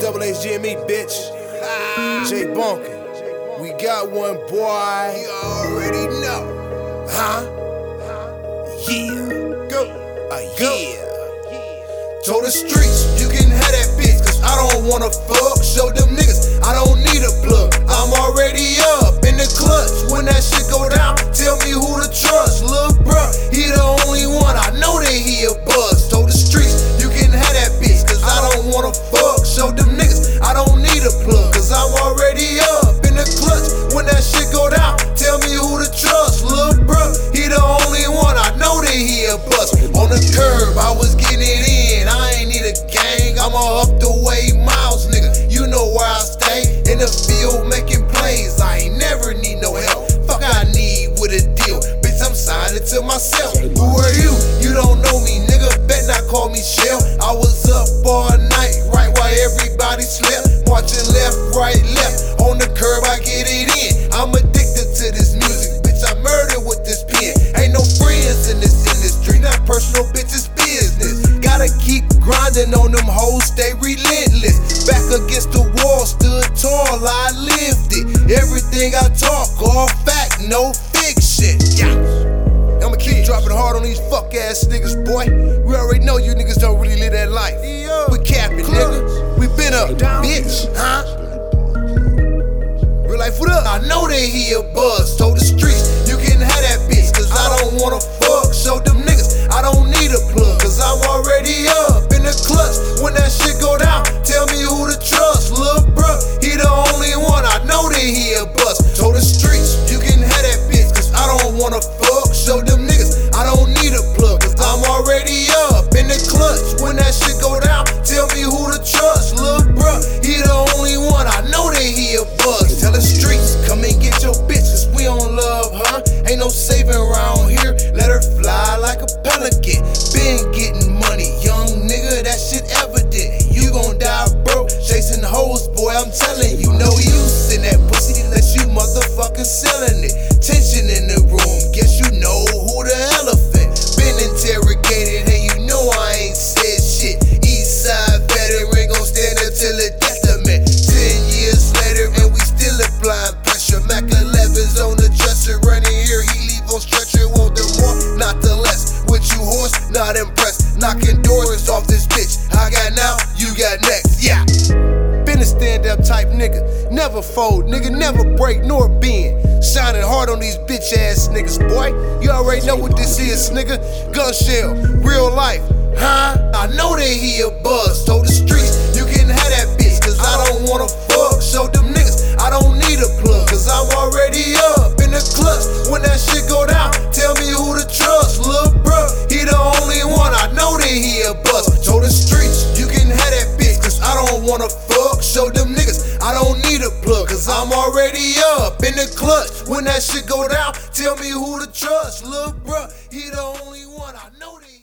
Double HGME, bitch. J Bunkin. We got one, boy. You already know. Huh? Yeah. Go. Uh, yeah. Told the streets, you can have that bitch, cause I don't wanna fuck. Show them niggas, I don't need a plug. I'm already up curb, I was getting it in. I ain't need a gang, I'm a up the way miles, nigga. You know where I stay. In the field making plays. I ain't never need no help. Fuck I need with a deal. Bitch, I'm signing to myself. Who are you? You don't know me, nigga. Bet not call me Shell. I was up all night, right while everybody slept. Marching left, right, left. Personal, bitch, it's business. Gotta keep grinding on them hoes, stay relentless. Back against the wall, stood tall, I lived it. Everything I talk, all fact, no fiction. Yeah. I'ma keep dropping hard on these fuck ass niggas, boy. We already know you niggas don't really live that life. We capping, nigga. We been up, bitch, huh? Real life, what up? I know they hear buzz. Told the nigga. Never fold, nigga, never break nor bend. Shining hard on these bitch ass niggas, boy. You already know what this is, nigga. Gun shell, real life, huh? I know they hear buzz. Told the streets, you can have that bitch, cause I don't wanna fuck. Show them niggas, I don't need a plug, cause I'm already up in the clutch. When that shit go down, tell me who to trust. Lil' bruh, he the only one. I know they hear buzz. Told the streets, you can have that bitch, cause I don't wanna fuck. Show them cause I'm already up in the clutch. When that shit go down, tell me who to trust. Lil' bruh, he the only one. I know that.